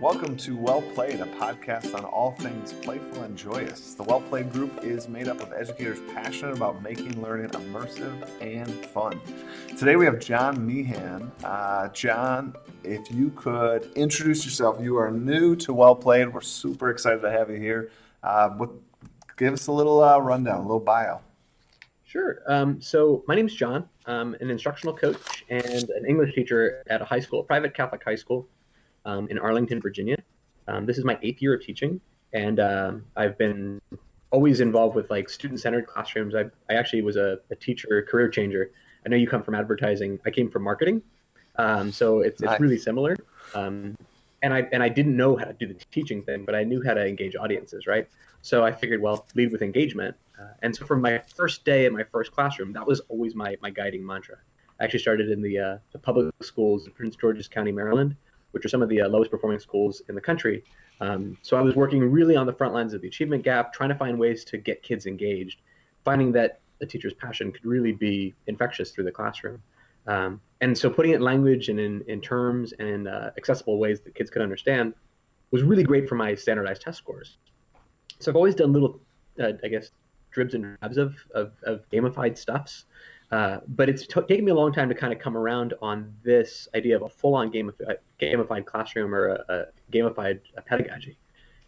Welcome to Well Played, a podcast on all things playful and joyous. The Well Played group is made up of educators passionate about making learning immersive and fun. Today we have John Meehan. Uh, John, if you could introduce yourself, you are new to Well Played. We're super excited to have you here. Uh, give us a little uh, rundown, a little bio. Sure. Um, so my name is John. I'm an instructional coach and an English teacher at a high school, a private Catholic high school um, in Arlington, Virginia. Um, this is my eighth year of teaching, and um, I've been always involved with like student-centered classrooms. I, I actually was a, a teacher, career changer. I know you come from advertising. I came from marketing, um, so it's, it's really similar. Um, and I and I didn't know how to do the teaching thing, but I knew how to engage audiences, right? So I figured, well, lead with engagement. Uh, and so from my first day in my first classroom, that was always my my guiding mantra. I actually started in the uh, the public schools in Prince George's County, Maryland, which are some of the uh, lowest performing schools in the country. Um, so I was working really on the front lines of the achievement gap, trying to find ways to get kids engaged, finding that a teacher's passion could really be infectious through the classroom. Um, and so putting it in language and in, in terms and uh, accessible ways that kids could understand was really great for my standardized test scores. So I've always done little, uh, I guess, dribs and drabs of, of, of gamified stuffs. Uh, but it's t- taken me a long time to kind of come around on this idea of a full-on gamified, gamified classroom or a, a gamified pedagogy,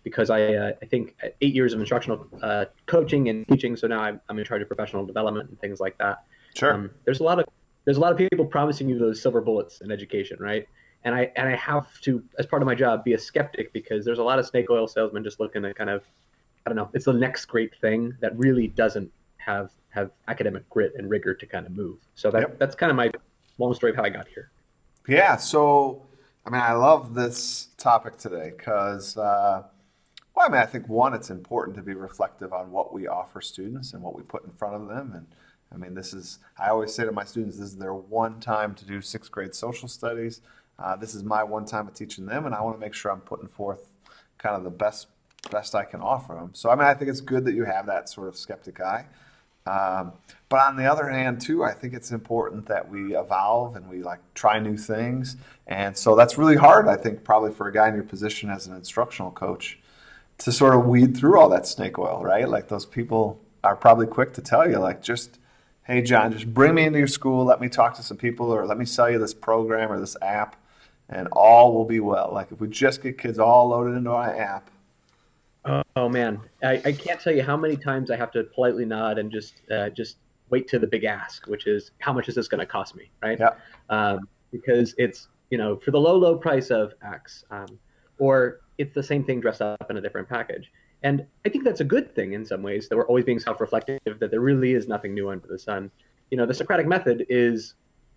because I uh, I think eight years of instructional uh, coaching and teaching, so now I'm, I'm in charge of professional development and things like that. Sure. Um, there's a lot of there's a lot of people promising you those silver bullets in education, right? And I and I have to, as part of my job, be a skeptic because there's a lot of snake oil salesmen just looking to kind of, I don't know, it's the next great thing that really doesn't have have academic grit and rigor to kind of move. So that, yep. that's kind of my long story of how I got here. Yeah. So, I mean, I love this topic today because, uh, well, I mean, I think one, it's important to be reflective on what we offer students and what we put in front of them. And I mean, this is, I always say to my students, this is their one time to do sixth grade social studies. Uh, this is my one time of teaching them, and I want to make sure I'm putting forth kind of the best best I can offer them. So, I mean, I think it's good that you have that sort of skeptic eye. Um, but on the other hand, too, I think it's important that we evolve and we like try new things. And so that's really hard, I think, probably for a guy in your position as an instructional coach to sort of weed through all that snake oil, right? Like those people are probably quick to tell you, like, just, hey, John, just bring me into your school, let me talk to some people, or let me sell you this program or this app, and all will be well. Like, if we just get kids all loaded into our app, Oh, man, I, I, can't tell you how many times I have to politely nod and just uh, just wait to the big ask, which is how much is this going to cost me, right? Yeah. Um, because it's you know for the low low price of X, um, or it's the same thing dressed up in a different package. And I think that's a good thing in some ways that we're always being self-reflective, that there really is nothing new under the sun. You know, the Socratic method is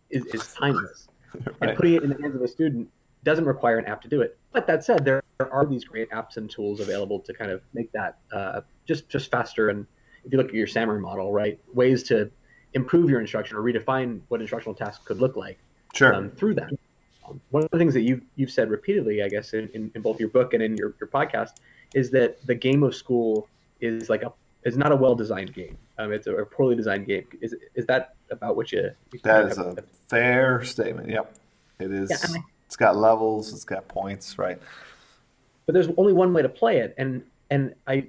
is, is timeless, right. and putting it in the hands of a student doesn't require an app to do it. But that said, there are these great apps and tools available to kind of make that uh, just just faster. And if you look at your SAMR model, right, ways to improve your instruction or redefine what instructional tasks could look like sure. um, through that. Um, one of the things that you've you've said repeatedly, I guess, in, in, in both your book and in your, your podcast, is that the game of school is like a is not a well designed game. Um, it's a, a, poorly designed game. Is is that about what you? you that is a fair statement. Yep, it is. Yeah, it's got levels, it's got points, right? But there's only one way to play it, and and I,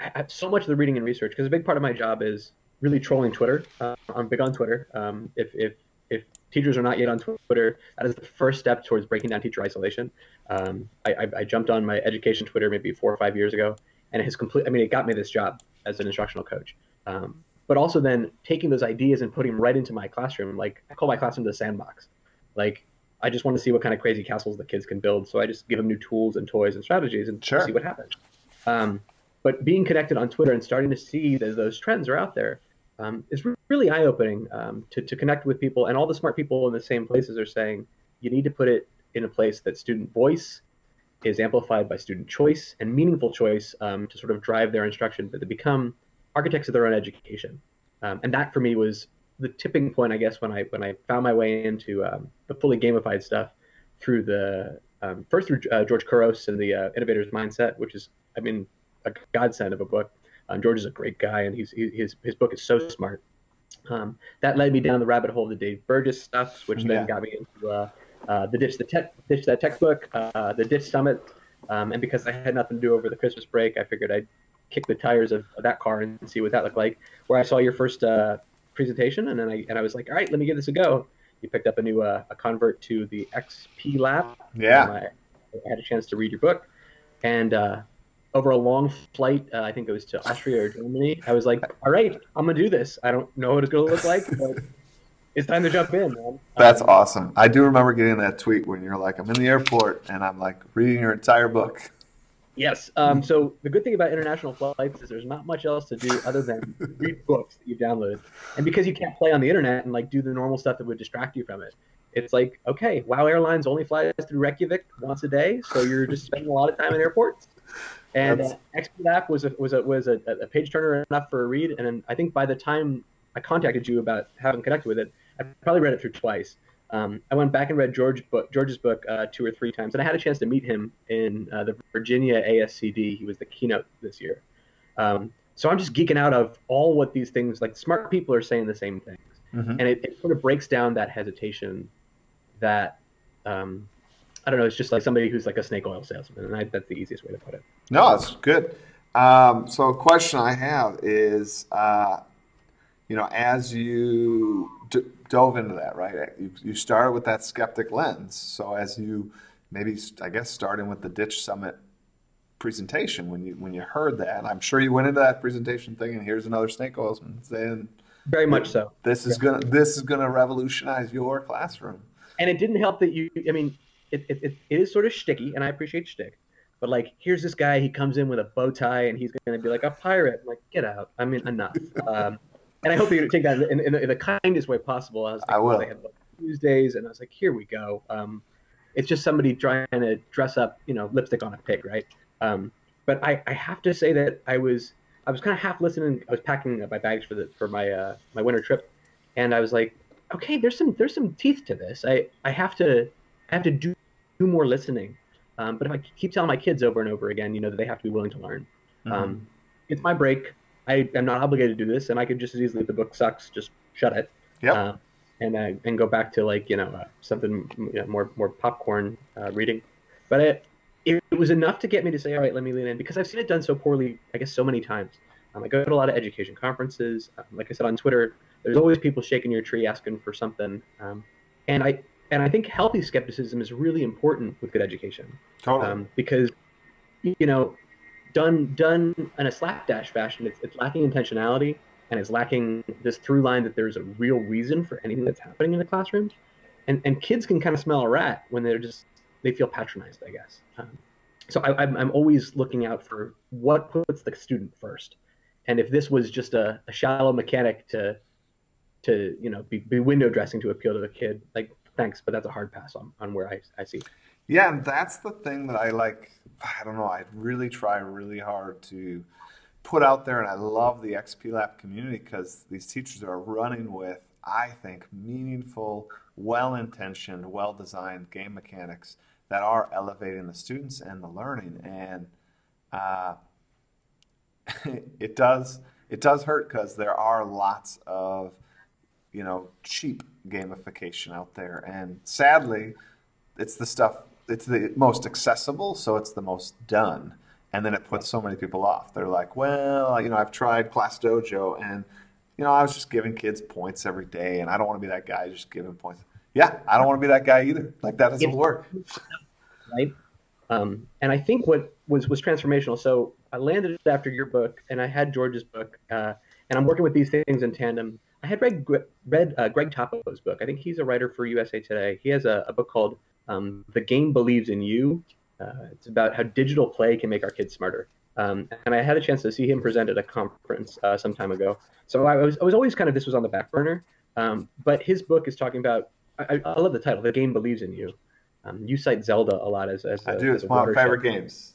I have so much of the reading and research because a big part of my job is really trolling Twitter. Uh, I'm big on Twitter. Um, if if if teachers are not yet on Twitter, that is the first step towards breaking down teacher isolation. Um, I, I, I, jumped on my education Twitter maybe four or five years ago, and it has complete. I mean, it got me this job as an instructional coach. Um, but also then taking those ideas and putting them right into my classroom. Like I call my classroom the sandbox. Like I just want to see what kind of crazy castles the kids can build. So I just give them new tools and toys and strategies and sure. see what happens. Um, but being connected on Twitter and starting to see that those trends are out there um, is re- really eye opening um, to, to connect with people. And all the smart people in the same places are saying you need to put it in a place that student voice is amplified by student choice and meaningful choice um, to sort of drive their instruction, that they become architects of their own education. Um, and that for me was the tipping point, I guess, when I when I found my way into um, the fully gamified stuff through the um, first through uh, George Couros and the uh, Innovator's Mindset, which is, I mean, a godsend of a book. Um, George is a great guy, and he's he, his his book is so smart. Um, that led me down the rabbit hole of the Dave Burgess stuff, which yeah. then got me into uh, uh, the ditch the tech ditch that textbook, uh, the ditch summit, Um, and because I had nothing to do over the Christmas break, I figured I'd kick the tires of, of that car and see what that looked like. Where I saw your first uh, presentation, and then I and I was like, all right, let me give this a go. You picked up a new uh, a convert to the XP Lab. Yeah. Um, I, I had a chance to read your book, and uh, over a long flight, uh, I think it was to Austria or Germany. I was like, all right, I'm gonna do this. I don't know what it's gonna look like, but it's time to jump in, man. That's Um, awesome. I do remember getting that tweet when you're like, I'm in the airport and I'm like reading your entire book. Yes. Um, so the good thing about international flights is there's not much else to do other than read books that you downloaded. And because you can't play on the internet and like do the normal stuff that would distract you from it, it's like okay, WoW Airlines only flies through Reykjavik once a day, so you're just spending a lot of time in airports. And uh, XP app was a, was a was a, a page turner enough for a read. And then I think by the time I contacted you about having connected with it, I probably read it through twice. Um, I went back and read George book, George's book uh, two or three times, and I had a chance to meet him in uh, the Virginia ASCD. He was the keynote this year. Um, so I'm just geeking out of all what these things like. Smart people are saying the same things, Mhm. and it, it sort of breaks down that hesitation. That um, I don't know. It's just like somebody who's like a snake oil salesman, and I, that's the easiest way to put it. No, that's good. Um, so a question I have is, uh, you know, as you d- dove into that, right? You, you started with that skeptic lens. So as you maybe, I guess, starting with the Ditch Summit presentation, when you when you heard that, I'm sure you went into that presentation thinking, here's another snake oilsman saying, Very much so. this is gonna this is gonna revolutionize your classroom. and it didn't help that you i mean it, it, it, it is sort of sticky and i appreciate shtick but like here's this guy he comes in with a bow tie and he's going to be like a pirate I'm like get out i mean enough um, and i hope you take that in, in, the, in the kindest way possible I, was I will. they had like, tuesdays and i was like here we go um, it's just somebody trying to dress up you know lipstick on a pig right um, but I, I have to say that i was i was kind of half listening i was packing up my bags for the for my uh, my winter trip and i was like okay, there's some there's some teeth to this. I I have to I have to do do more listening. Um, but if I keep telling my kids over and over again, you know, that they have to be willing to learn. Mm-hmm. Um, it's my break. I am not obligated to do this, and I could just as easily, if the book sucks, just shut it. Yep. Uh, and uh, and go back to like you know uh, something you know, more more popcorn uh, reading. But it, it it was enough to get me to say, all right, let me lean in because I've seen it done so poorly. I guess so many times. Um, I go to a lot of education conferences. Um, like I said on Twitter, there's always people shaking your tree asking for something. Um, and I and I think healthy skepticism is really important with good education Totally. um, because you know done done in a slapdash fashion. It's, it's lacking intentionality and it's lacking this through line that there's a real reason for anything that's happening in the classroom. And and kids can kind of smell a rat when they're just they feel patronized i guess. Um, so I, I'm, I'm always looking out for what puts the student first. And if this was just a, a shallow mechanic to to you know be, be window dressing to appeal to the kid like thanks but that's a hard pass on, on where I, I see Yeah, and that's the thing that I like. I don't know. I really try really hard to put out there, and I love the XP Lab community because these teachers are running with, I think, meaningful, well-intentioned, well-designed game mechanics that are elevating the students and the learning. And uh, it does it does hurt because there are lots of you know cheap gamification out there, and sadly it's the stuff it's the most accessible so it's the most done and then it puts so many people off they're like well you know i've tried class dojo and you know i was just giving kids points every day and i don't want to be that guy just giving points yeah i don't want to be that guy either like that doesn't work right? Um, and I think what was was transformational. So I landed after your book, and I had George's book, uh, and I'm working with these things in tandem. I had read read uh, Greg Toppo's book. I think he's a writer for USA Today. He has a, a book called um, "The Game Believes in You." Uh, it's about how digital play can make our kids smarter. Um, and I had a chance to see him present at a conference uh, some time ago. So I was I was always kind of this was on the back burner. Um, but his book is talking about. I, I love the title. The game believes in you. Um, you cite Zelda a lot as, as i a- do as it's one of my favorite games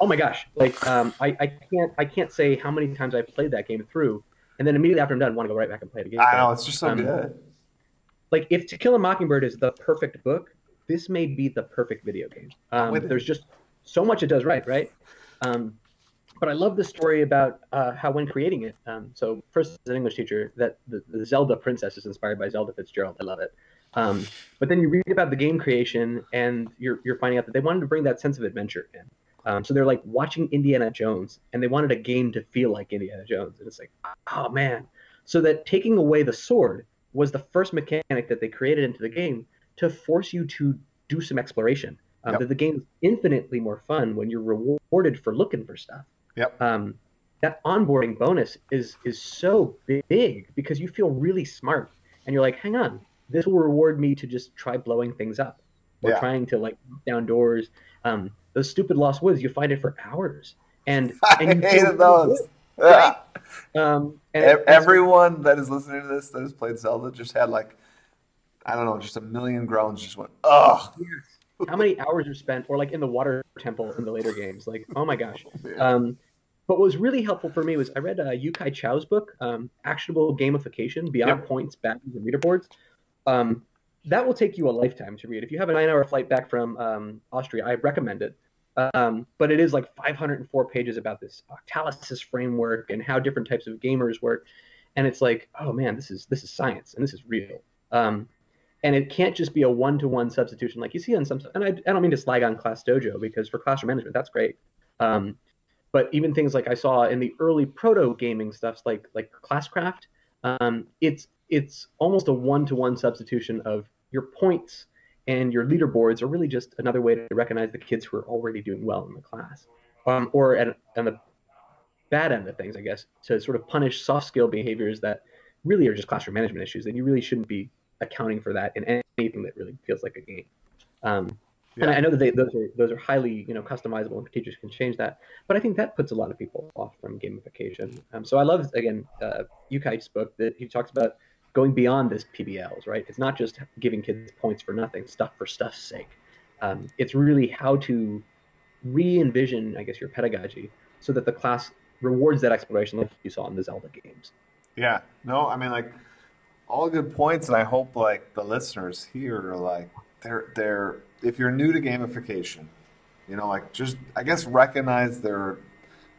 Oh my gosh! Like um, I, I can't I can't say how many times I've played that game through, and then immediately after I'm done, I want to go right back and play it again. i know it's just so Um, good Like if To Kill a Mockingbird is the perfect book, this may be the perfect video game. Um, there's just so much it does right, right? Um, but I love the story about uh, how when creating it. Um, so first, as an English teacher, that the, the Zelda princess is inspired by Zelda Fitzgerald. I love it. Um, but then you read about the game creation, and you're you're finding out that they wanted to bring that sense of adventure in. Um, so they're like watching Indiana Jones, and they wanted a game to feel like Indiana Jones, and it's like, oh man. So that taking away the sword was the first mechanic that they created into the game to force you to do some exploration. Um, yep. That the game is infinitely more fun when you're rewarded for looking for stuff. Yep. Um, that onboarding bonus is is so big because you feel really smart and you're like, hang on, this will reward me to just try blowing things up or yeah. trying to like down doors. Um, those stupid lost woods, you find it for hours, and, and I hated those. Right? Um, and everyone that is listening to this that has played Zelda just had like, I don't know, just a million groans. Just went, ugh. How many hours are spent, or like in the water temple in the later games? Like, oh my gosh. Yeah. Um, but what was really helpful for me was I read uh, Yu-Kai Chou's book, um, Actionable Gamification Beyond yep. Points, Badges, and Leaderboards. Um, that will take you a lifetime to read. If you have a nine-hour flight back from um, Austria, I recommend it. Um, but it is like 504 pages about this Octalysis framework and how different types of gamers work. And it's like, oh man, this is this is science and this is real. Um, and it can't just be a one-to-one substitution like you see on some. And I, I don't mean to slag on Class Dojo because for classroom management that's great. Um, but even things like I saw in the early proto gaming stuffs like like Classcraft, um, it's it's almost a one-to-one substitution of your points and your leaderboards are really just another way to recognize the kids who are already doing well in the class, um, or at, the bad end of things, I guess, to sort of punish soft skill behaviors that really are just classroom management issues, and you really shouldn't be accounting for that in anything that really feels like a game. Um, yeah. And I know that they, those are those are highly you know customizable, and teachers can change that. But I think that puts a lot of people off from gamification. Um, so I love again uh, Yu-Kai's book that he talks about going beyond this PBLs, right? It's not just giving kids points for nothing, stuff for stuff's sake. Um, it's really how to re-envision, I guess, your pedagogy so that the class rewards that exploration like you saw in the Zelda games. Yeah. No, I mean like all good points and I hope like the listeners here are like they're they're if you're new to gamification, you know, like just I guess recognize there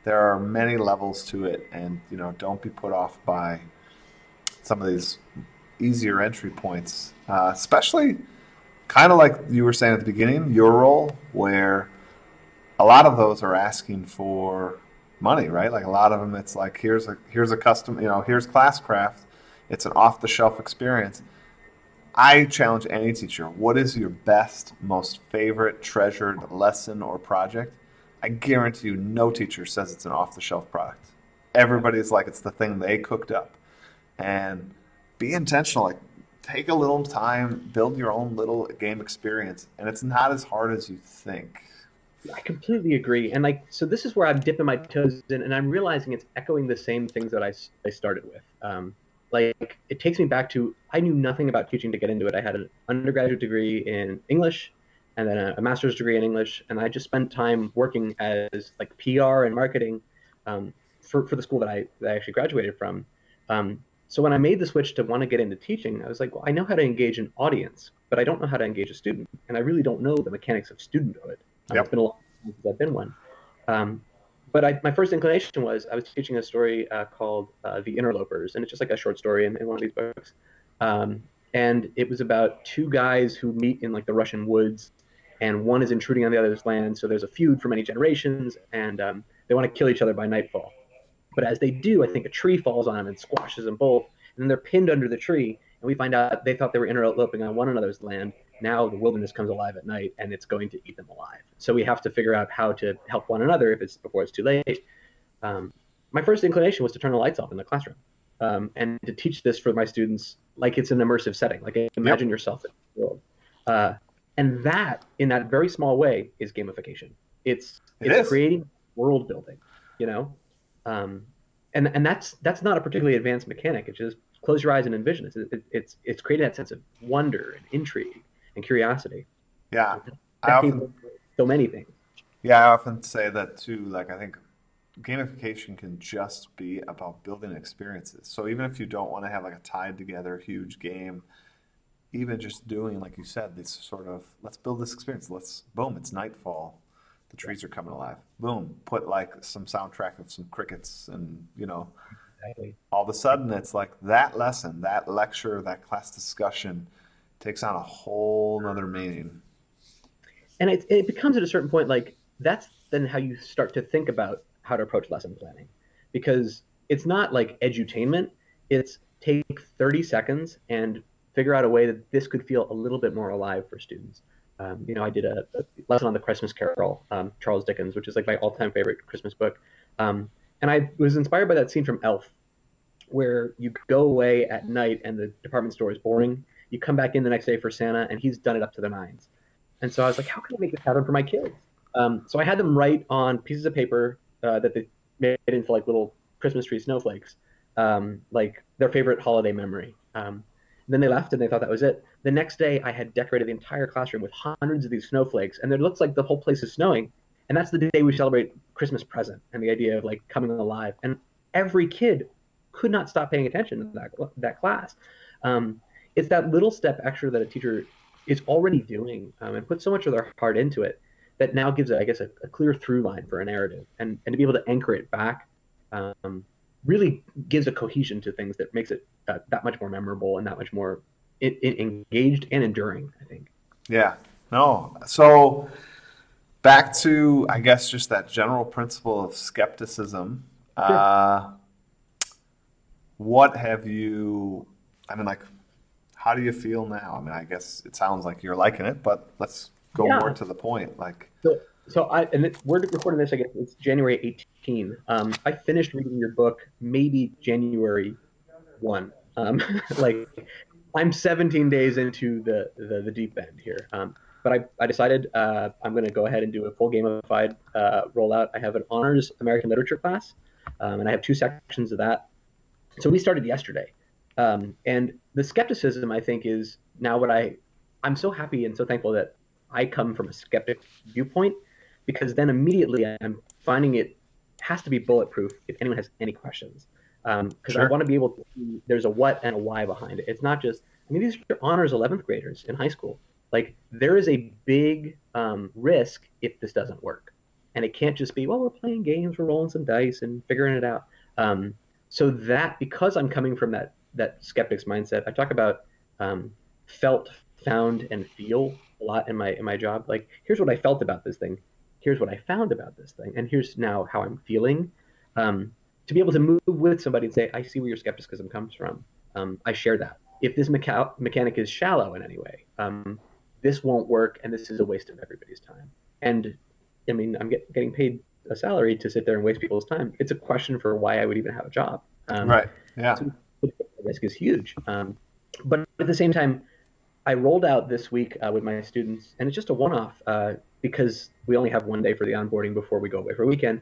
there are many levels to it and you know, don't be put off by some of these easier entry points, uh, especially kind of like you were saying at the beginning, your role, where a lot of those are asking for money, right? Like a lot of them, it's like here's a here's a custom, you know, here's Classcraft. It's an off the shelf experience. I challenge any teacher: what is your best, most favorite, treasured lesson or project? I guarantee you, no teacher says it's an off the shelf product. Everybody's like it's the thing they cooked up and be intentional. Like take a little time, build your own little game experience, and it's not as hard as you think. I completely agree. And like, so this is where I'm dipping my toes in, and I'm realizing it's echoing the same things that I, I started with. Um, like, it takes me back to I knew nothing about teaching to get into it. I had an undergraduate degree in English and then a, a master's degree in English, and I just spent time working as like PR and marketing um, for, for the school that I, that I actually graduated from. Um, so when I made the switch to want to get into teaching, I was like, well, I know how to engage an audience, but I don't know how to engage a student, and I really don't know the mechanics of studenthood. Um, yep. It's been a long time since I've been one. Um, but I, my first inclination was I was teaching a story uh, called uh, The Interlopers, and it's just like a short story in, in one of these books. Um, and it was about two guys who meet in like the Russian woods, and one is intruding on the other's land. So there's a feud for many generations, and um, they want to kill each other by nightfall. But as they do, I think a tree falls on them and squashes them both, and then they're pinned under the tree. And we find out they thought they were interloping on one another's land. Now the wilderness comes alive at night, and it's going to eat them alive. So we have to figure out how to help one another if it's before it's too late. Um, my first inclination was to turn the lights off in the classroom um, and to teach this for my students like it's an immersive setting. Like imagine yep. yourself in the world. Uh, and that, in that very small way, is gamification. It's it's it creating world building. You know, um, and and that's that's not a particularly advanced mechanic. It's just close your eyes and envision. It's it, it's it's creating that sense of wonder and intrigue and curiosity. Yeah, I often, so many things. Yeah, I often say that too. Like I think gamification can just be about building experiences. So even if you don't want to have like a tied together huge game, even just doing like you said, this sort of let's build this experience. Let's boom, it's nightfall the trees are coming alive. Boom, put like some soundtrack of some crickets, and you know, all of a sudden it's like that lesson, that lecture, that class discussion takes on a whole nother meaning. And it, it becomes at a certain point like that's then how you start to think about how to approach lesson planning. Because it's not like edutainment. It's take 30 seconds and figure out a way that this could feel a little bit more alive for students. Um, you know i did a, a, lesson on the christmas carol um, charles dickens which is like my all-time favorite christmas book. Um, and i was inspired by that scene from elf where you go away at night and the department store is boring you come back in the next day for santa and he's done it up to the nines and so i was like how can i make this happen for my kids um, so I had them write on pieces of paper uh, that they made into like little Christmas tree snowflakes, um, like their favorite holiday memory. Um, then they left and they thought that was it. The next day, I had decorated the entire classroom with hundreds of these snowflakes, and it looks like the whole place is snowing. And that's the day we celebrate Christmas present and the idea of like coming alive. And every kid could not stop paying attention to that that class. Um, it's that little step extra that a teacher is already doing um, and put so much of their heart into it that now gives, it, I guess, a, a, clear through line for a narrative, and and to be able to anchor it back, um, really gives a cohesion to things that makes it uh, that much more memorable and that much more in, in, engaged and enduring. I think. Yeah. No. So back to, I guess, just that general principle of skepticism. Sure. Uh, what have you? I mean, like, how do you feel now? I mean, I guess it sounds like you're liking it, but let's go yeah. more to the point. Like so, so I and it, we're recording this. I guess it's January 18. Um, I finished reading your book maybe January one. Um, like I'm 17 days into the the, the deep end here. Um, but I, I decided uh, I'm going to go ahead and do a full gamified uh, rollout. I have an honors American literature class, um, and I have two sections of that. So we started yesterday, um, and the skepticism I think is now what I I'm so happy and so thankful that I come from a skeptic viewpoint because then immediately I'm finding it has to be bulletproof if anyone has any questions. Because um, sure. I want to be able to see there's a what and a why behind it. It's not just, I mean, these are honors 11th graders in high school. Like, there is a big um, risk if this doesn't work. And it can't just be, well, we're playing games, we're rolling some dice and figuring it out. Um, so that, because I'm coming from that, that skeptic's mindset, I talk about um, felt, found, and feel a lot in my in my job. Like, here's what I felt about this thing. Here's what I found about this thing, and here's now how I'm feeling. Um, to be able to move with somebody and say, I see where your skepticism comes from. Um, I share that. If this mecha- mechanic is shallow in any way, um, this won't work, and this is a waste of everybody's time. And I mean, I'm get, getting paid a salary to sit there and waste people's time. It's a question for why I would even have a job. Um, right. Yeah. So risk is huge. Um, but at the same time, I rolled out this week uh, with my students, and it's just a one-off uh, because we only have one day for the onboarding before we go away for a weekend,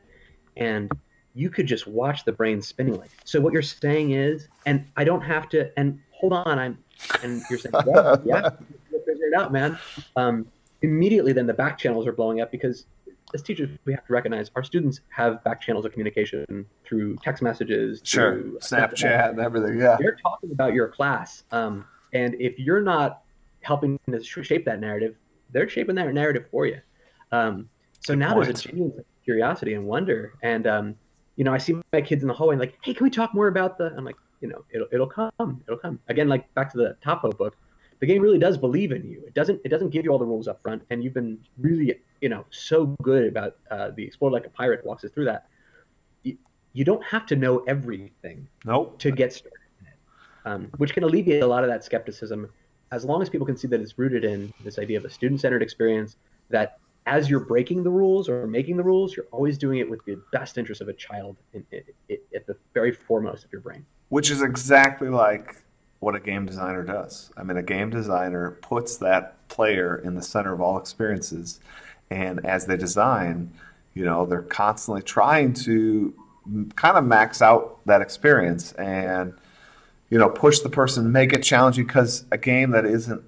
and you could just watch the brain spinning like. So what you're saying is, and I don't have to. And hold on, I'm, and you're saying, yeah, yeah, figure it out, man. Um, immediately, then the back channels are blowing up because as teachers, we have to recognize our students have back channels of communication through text messages, sure, through Snapchat, and everything. Yeah, they're talking about your class, um, and if you're not helping to shape that narrative, they're shaping that narrative for you. Um, so Good now point. there's a genuine curiosity and wonder. And, um, you know, I see my kids in the hallway and like, hey, can we talk more about the? I'm like, you know, it'll it'll come, it'll come. Again, like back to the Toppo book, the game really does believe in you. It doesn't it doesn't give you all the rules up front, and you've been really you know so good about uh, the explore like a pirate walks us through that. You, you don't have to know everything. Nope. To get started, um, which can alleviate a lot of that skepticism as long as people can see that it's rooted in this idea of a student centered experience, that as you're breaking the rules or making the rules, you're always doing it with the best interest of a child in, in, in, at the very foremost of your brain. Which is exactly like what a game designer does. I mean, a game designer puts that player in the center of all experiences. And as they design, you know, they're constantly trying to kind of max out that experience. And you know, push the person, make it challenging because a game that isn't,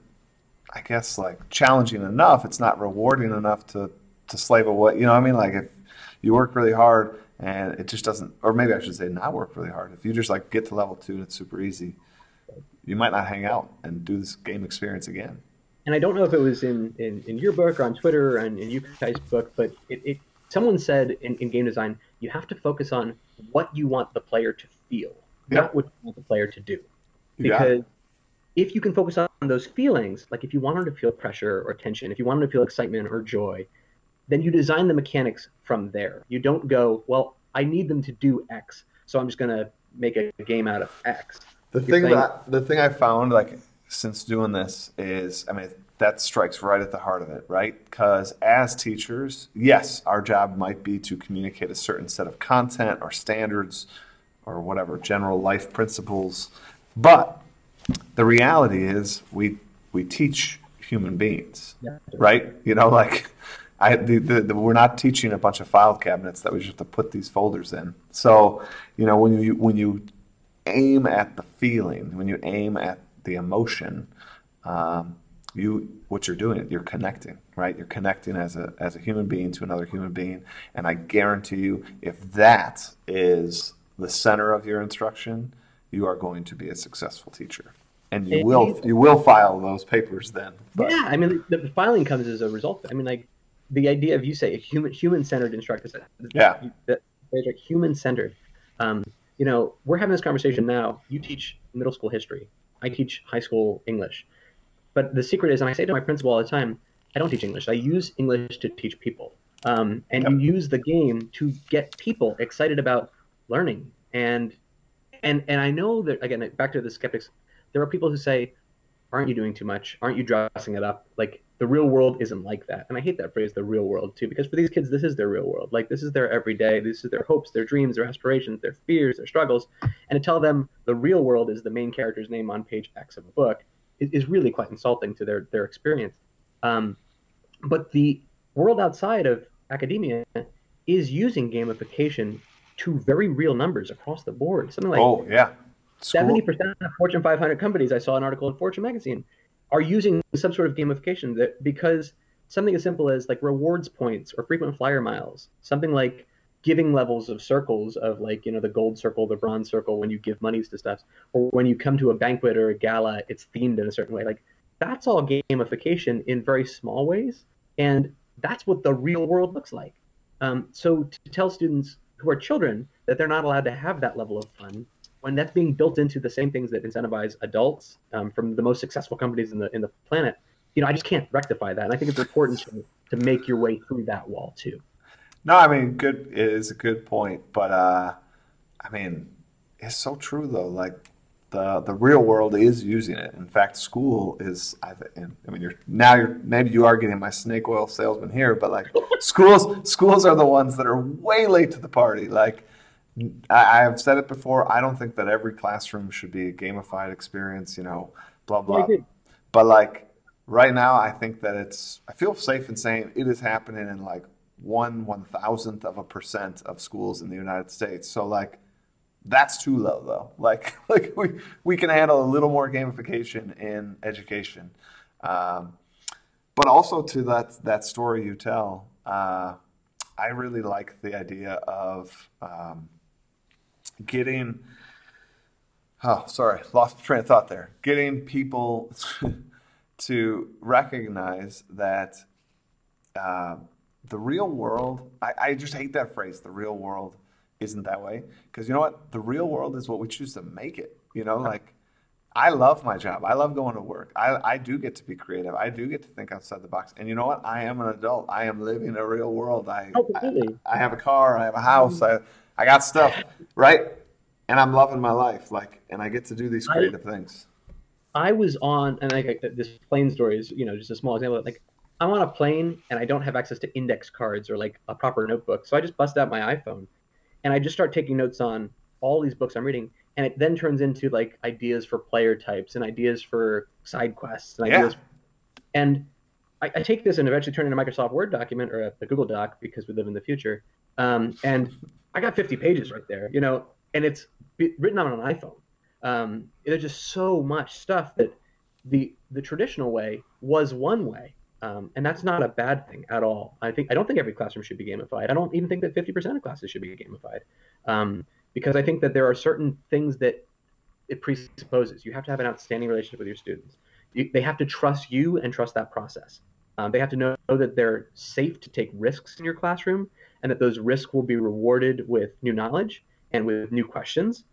I guess, like challenging enough, it's not rewarding enough to to slave away. You know what I mean? Like if you work really hard and it just doesn't, or maybe I should say not work really hard. If you just like get to level two and it's super easy, you might not hang out and do this game experience again. And I don't know if it was in, in, in your book or on Twitter or in, in you guys' book, but it, it someone said in, in game design, you have to focus on what you want the player to feel not what you want the player to do. Because if you can focus on those feelings, like if you want them to feel pressure or tension, if you want them to feel excitement or joy, then you design the mechanics from there. You don't go, well, I need them to do X, so I'm just going to make a game out of X. The thing that the thing I found like since doing this is, I mean, that strikes right at the heart of it, right? Because as teachers, yes, our job might be to communicate a certain set of content or standards or whatever general life principles, but the reality is we we teach human beings, yeah. right? You know, like I the, the, the, we're not teaching a bunch of file cabinets that we just have to put these folders in. So you know when you when you aim at the feeling, when you aim at the emotion, um, you what you're doing you're connecting right? You're connecting as a as a human being to another human being. And i guarantee you if that is the center of your instruction you are going to be a successful teacher. And you will you will file those papers then but. yeah i mean the, filing comes as a result. I mean like the idea of you say a human human centered instructor yeah. that like human centered um, you know we're having this conversation now you teach middle school history i teach high school english but the secret is, and I say to my principal all the time, I don't teach English. I use English to teach people. Um, and yep. you use the game to get people excited about learning. And and and I know that again, back to the skeptics, there are people who say, "Aren't you doing too much? Aren't you dressing it up?" Like the real world isn't like that. And I hate that phrase, "the real world," too, because for these kids, this is their real world. Like this is their everyday. This is their hopes, their dreams, their aspirations, their fears, their struggles. And to tell them the real world is the main character's name on page X of a book is, really quite insulting to their their experience. Um, but the world outside of academia is using gamification to very real numbers across the board. Something like oh yeah, seventy percent of Fortune 500 companies. I saw an article in Fortune magazine are using some sort of gamification that because something as simple as like rewards points or frequent flyer miles, something like giving levels of circles of like you know the gold circle the bronze circle when you give monies to stuff or when you come to a banquet or a gala it's themed in a certain way like that's all gamification in very small ways and that's what the real world looks like. Um, so to tell students who are children that they're not allowed to have that level of fun when that's being built into the same things that incentivize adults um, from the most successful companies in the in the planet you know i just can't rectify that and i think it's important to, to make your way through that wall too no, I mean, good it is a good point, but uh, I mean, it's so true though. Like the the real world is using it. In fact, school is. I, I mean, you're now you're maybe you are getting my snake oil salesman here, but like schools schools are the ones that are way late to the party. Like I, have said it before. I don't think that every classroom should be a gamified experience. You know, blah blah. But like right now, I think that it's. I feel safe in saying it is happening in like one one thousandth of a percent of schools in the United States. So like that's too low though. Like like we we can handle a little more gamification in education. Um, but also to that that story you tell, uh, I really like the idea of um, getting. Oh, sorry, lost train of thought there. Getting people to recognize that. Uh, the real world, I, I just hate that phrase, the real world isn't that way. Because you know what? The real world is what we choose to make it. You know, like I love my job. I love going to work. I, I do get to be creative. I do get to think outside the box. And you know what? I am an adult. I am living a real world. I, I, I, have a car. I have a house. I, I got stuff, right? And I'm loving my life. Like, and I get to do these creative I, things. I was on, and like this plane story is, you know, just a small example. Like I'm on a plane and I don't have access to index cards or like a proper notebook. So I just bust out my iPhone and I just start taking notes on all these books I'm reading. And it then turns into like ideas for player types and ideas for side quests and ideas. Yeah. And I, I, take this and eventually turn it into a Microsoft Word document or a, a, Google Doc because we live in the future. Um, and I got 50 pages right there, you know, and it's written on an iPhone. Um, there's just so much stuff that the the traditional way was one way um, and that's not a bad thing at all. I think I don't think every classroom should be gamified. I don't even think that 50% of classes should be gamified, um, because I think that there are certain things that it presupposes. You have to have an outstanding relationship with your students. You, they have to trust you and trust that process. Um, they have to know, know that they're safe to take risks in your classroom, and that those risks will be rewarded with new knowledge and with new questions,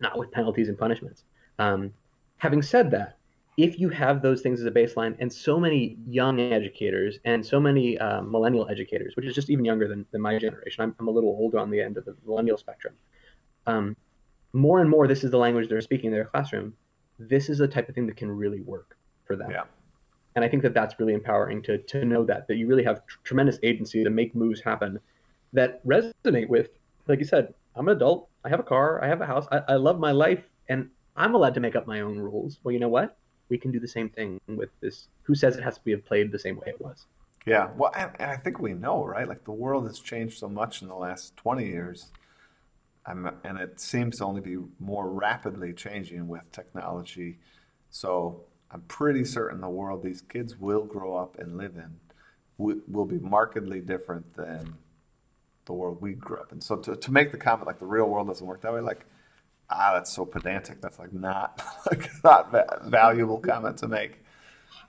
not with penalties and punishments. Um, having said that, if you have those things as a baseline, and so many young educators and so many uh, millennial educators, which is just even younger than, than my generation, I'm, I'm a little older on the end of the millennial spectrum. Um, more and more, this is the language they're speaking in their classroom. This is the type of thing that can really work for them. Yeah. And I think that that's really empowering to, to know that, that you really have tr- tremendous agency to make moves happen that resonate with, like you said, I'm an adult, I have a car, I have a house, I, I love my life, and I'm allowed to make up my own rules. Well, you know what? We can do the same thing with this. Who says it has to be played the same way it was? Yeah, well, and, and I think we know, right? Like the world has changed so much in the last 20 years. I'm, and it seems to only be more rapidly changing with technology. So I'm pretty certain the world these kids will grow up and live in will, will be markedly different than the world we grew up in. So to, to make the comment like the real world doesn't work that way, like ah, that's so pedantic. That's like not like not va- valuable comment to make.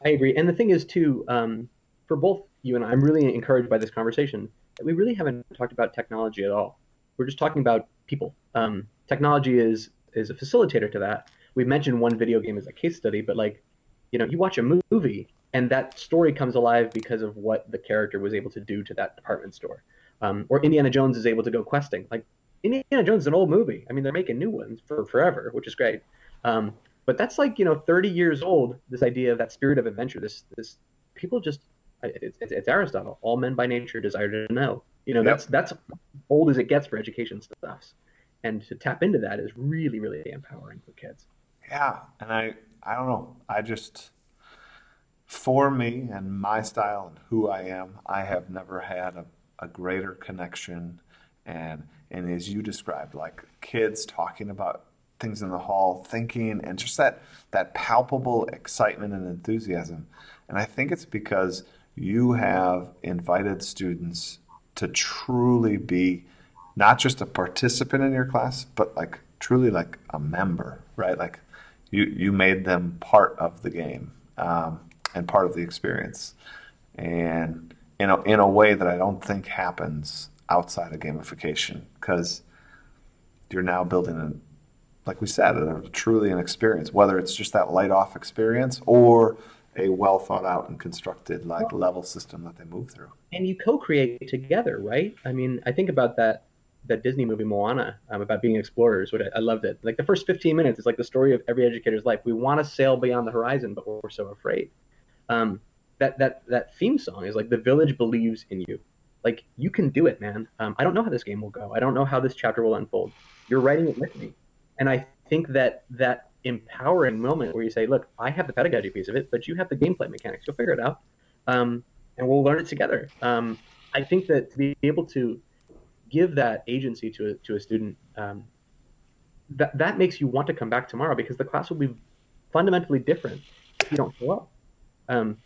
I agree. And the thing is too, um, for both you and I, I'm really encouraged by this conversation that we really haven't talked about technology at all. We're just talking about people. Um, technology is is a facilitator to that. We've mentioned one video game as a case study, but like, you know, you watch a movie and that story comes alive because of what the character was able to do to that department store. Um, or Indiana Jones is able to go questing. Like Indiana Jones is an old movie. I mean, they're making new ones for forever, which is great. Um, but that's like you know 30 years old. This idea of that spirit of adventure. This this people just it's, it's, it's Aristotle. All men by nature desire to know. You know, that's that's old as it gets for education stuff. And to tap into that is really, really empowering for kids. Yeah, and I I don't know. I just for me and my style and who I am, I have never had a, a greater connection and and as you described, like kids talking about things in the hall, thinking, and just that that palpable excitement and enthusiasm. And I think it's because you have invited students to truly be not just a participant in your class, but like truly like a member, right? Like you you made them part of the game um, and part of the experience, and in a, in a way that I don't think happens outside of gamification because you're now building a like we said a, truly an experience whether it's just that light off experience or a well thought out and constructed like level system that they move through. And you co-create together right? I mean i think about that that disney movie moana um, about being explorers what I, I loved it. Like the first 15 minutes is like the story of every educator's life. We want to sail beyond the horizon but we're so afraid. Um, that that that theme song is like the village believes in you like you can do it, man. Um, I don't know how this game will go. I don't know how this chapter will unfold. You're writing it with me, and I think that that empowering moment where you say, "Look, I have the pedagogy piece of it, but you have the gameplay mechanics. You'll figure it out, um, and we'll learn it together." Um, I think that to be able to give that agency to a, to a student, um, that that makes you want to come back tomorrow because the class will be fundamentally different if you don't show up. Um,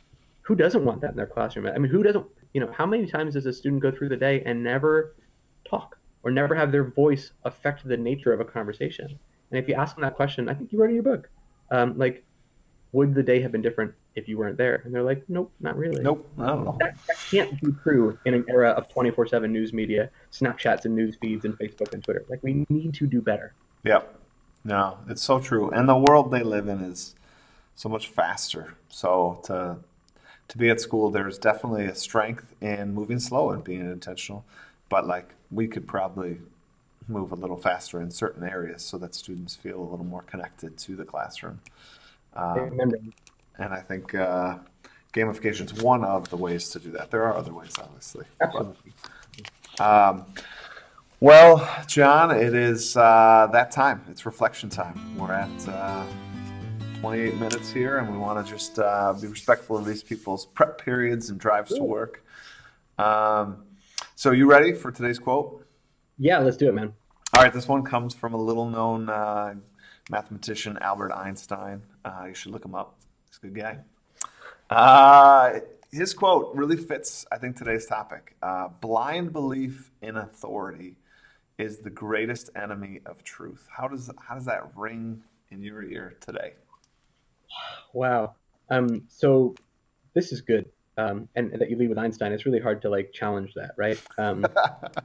who doesn't want that in their classroom? I mean, who doesn't? you know, how many times does a student go through the day and never talk or never have their voice affect the nature of a conversation? And if you ask them that question, I think you wrote in your book, um, like, would the day have been different if you weren't there? And they're like, nope, not really. Nope, I don't know. That, that can't be true in an era of 24 7 news media, Snapchats and news feeds and Facebook and Twitter. Like, we need to do better. Yep. No, it's so true. And the world they live in is so much faster. So to to be at school, there's definitely a strength in moving slow and being intentional. But like we could probably move a little faster in certain areas so that students feel a little more connected to the classroom. Um, and I think uh, gamification is one of the ways to do that. There are other ways, obviously. Absolutely. But, um, well, John, it is uh, that time. It's reflection time. We're at. Uh, 28 minutes here, and we want to just uh, be respectful of these people's prep periods and drives to work. Um, so, you ready for today's quote? Yeah, let's do it, man. All right, this one comes from a little known uh, mathematician, Albert Einstein. Uh, you should look him up. He's a good guy. Uh, his quote really fits, I think, today's topic. Uh, blind belief in authority is the greatest enemy of truth. How does how does that ring in your ear today? Wow. Um, so this is good. Um, and, and, that you lead with Einstein, it's really hard to like challenge that, right? Um,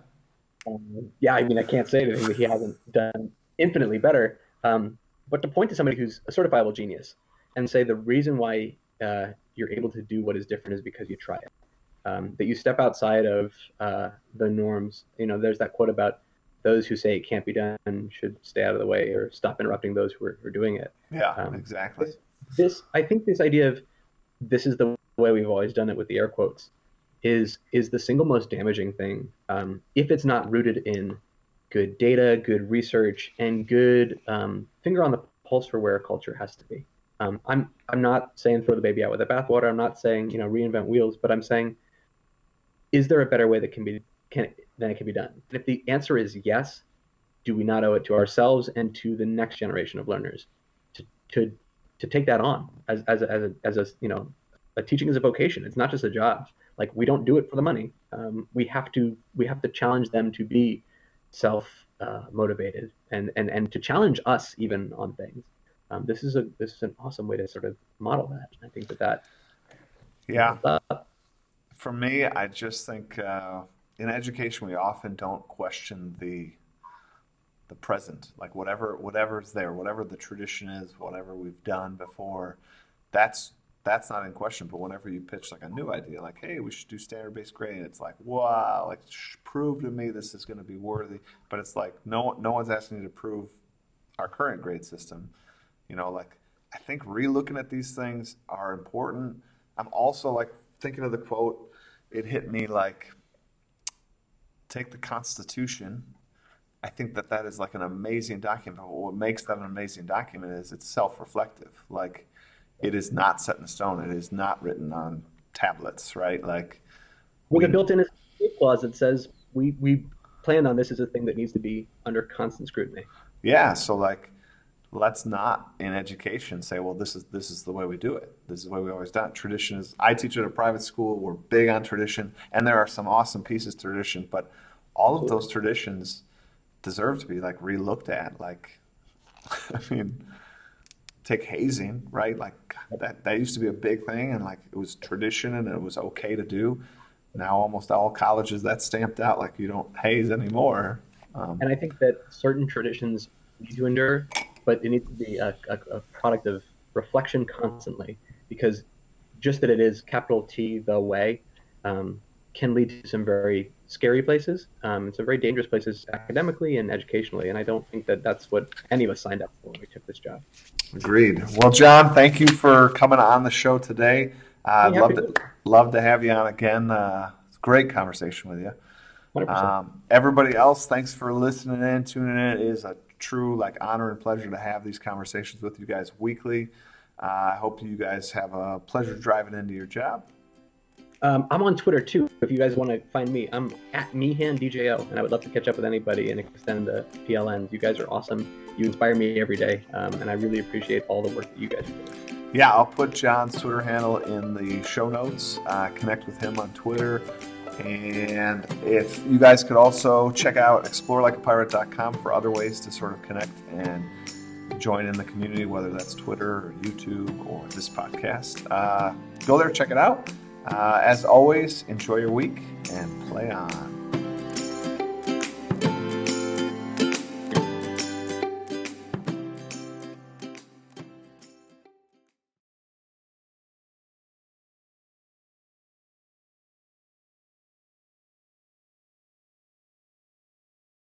um, yeah, I mean, I can't say that he hasn't done infinitely better. Um, but to point to somebody who's a certifiable genius, and say the reason why uh, you're able to do what is different is because you try it. Um, that you step outside of uh, the norms. You know, there's that quote about those who say it can't be done should stay out of the way or stop interrupting those who are, who are doing it. Yeah, um, exactly. This, I think, this idea of this is the way we've always done it with the air quotes is is the single most damaging thing um, if it's not rooted in good data, good research, and good um, finger on the pulse for where culture has to be. Um, I'm I'm not saying throw the baby out with the bathwater. I'm not saying you know reinvent wheels, but I'm saying is there a better way that can be can than it can be done? And if the answer is yes, do we not owe it to ourselves and to the next generation of learners to to to take that on as as a, as a, as a you know a teaching is a vocation. It's not just a job. Like we don't do it for the money. Um, we have to we have to challenge them to be self uh, motivated and, and and to challenge us even on things. Um, this is a this is an awesome way to sort of model that. I think that that yeah. For me, I just think uh, in education we often don't question the the present, like whatever whatever's there, whatever the tradition is, whatever we've done before. That's that's not in question. But whenever you pitch like a new idea, like, hey, we should do standard based grading, it's like, wow, like prove to me this is going to be worthy. But it's like no no one's asking you to prove our current grade system. You know, like I think relooking at these things are important. I'm also like thinking of the quote. It hit me like, take the Constitution. I think that that is like an amazing document. But what makes that an amazing document is it's self-reflective. Like it is not set in stone. It is not written on tablets, right? Like with a built-in clause that says we we plan on this as a thing that needs to be under constant scrutiny. Yeah, so like let's not in education say, well, this is this is the way we do it. This is the way we always done it. Tradition is. I teach at a private school. We're big on tradition, and there are some awesome pieces of tradition, but all of those traditions deserve to be like relooked at. Like, I mean, take hazing, right? Like that, that used to be a big thing and like it was tradition and it was okay to do. Now almost all colleges that's stamped out like you don't haze anymore. Um, and I think that certain traditions need to endure, but it needs to be a, a, a product of reflection constantly because just that it is capital T the way um, can lead to some very scary places, um, some very dangerous places academically and educationally. And I don't think that that's what any of us signed up for when we took this job. Agreed. Well, John, thank you for coming on the show today. Uh, I'd love to, love to have you on again. Uh, great conversation with you. Um, everybody else, thanks for listening in, tuning in. It is a true like honor and pleasure to have these conversations with you guys weekly. Uh, I hope you guys have a pleasure driving into your job. Um, I'm on Twitter too. If you guys want to find me, I'm at MeehanDJO, and I would love to catch up with anybody and extend the PLNs. You guys are awesome. You inspire me every day, um, and I really appreciate all the work that you guys doing. Yeah, I'll put John's Twitter handle in the show notes. Uh, connect with him on Twitter. And if you guys could also check out explorelikeapirate.com for other ways to sort of connect and join in the community, whether that's Twitter or YouTube or this podcast. Uh, go there, check it out. Uh, as always, enjoy your week and play on.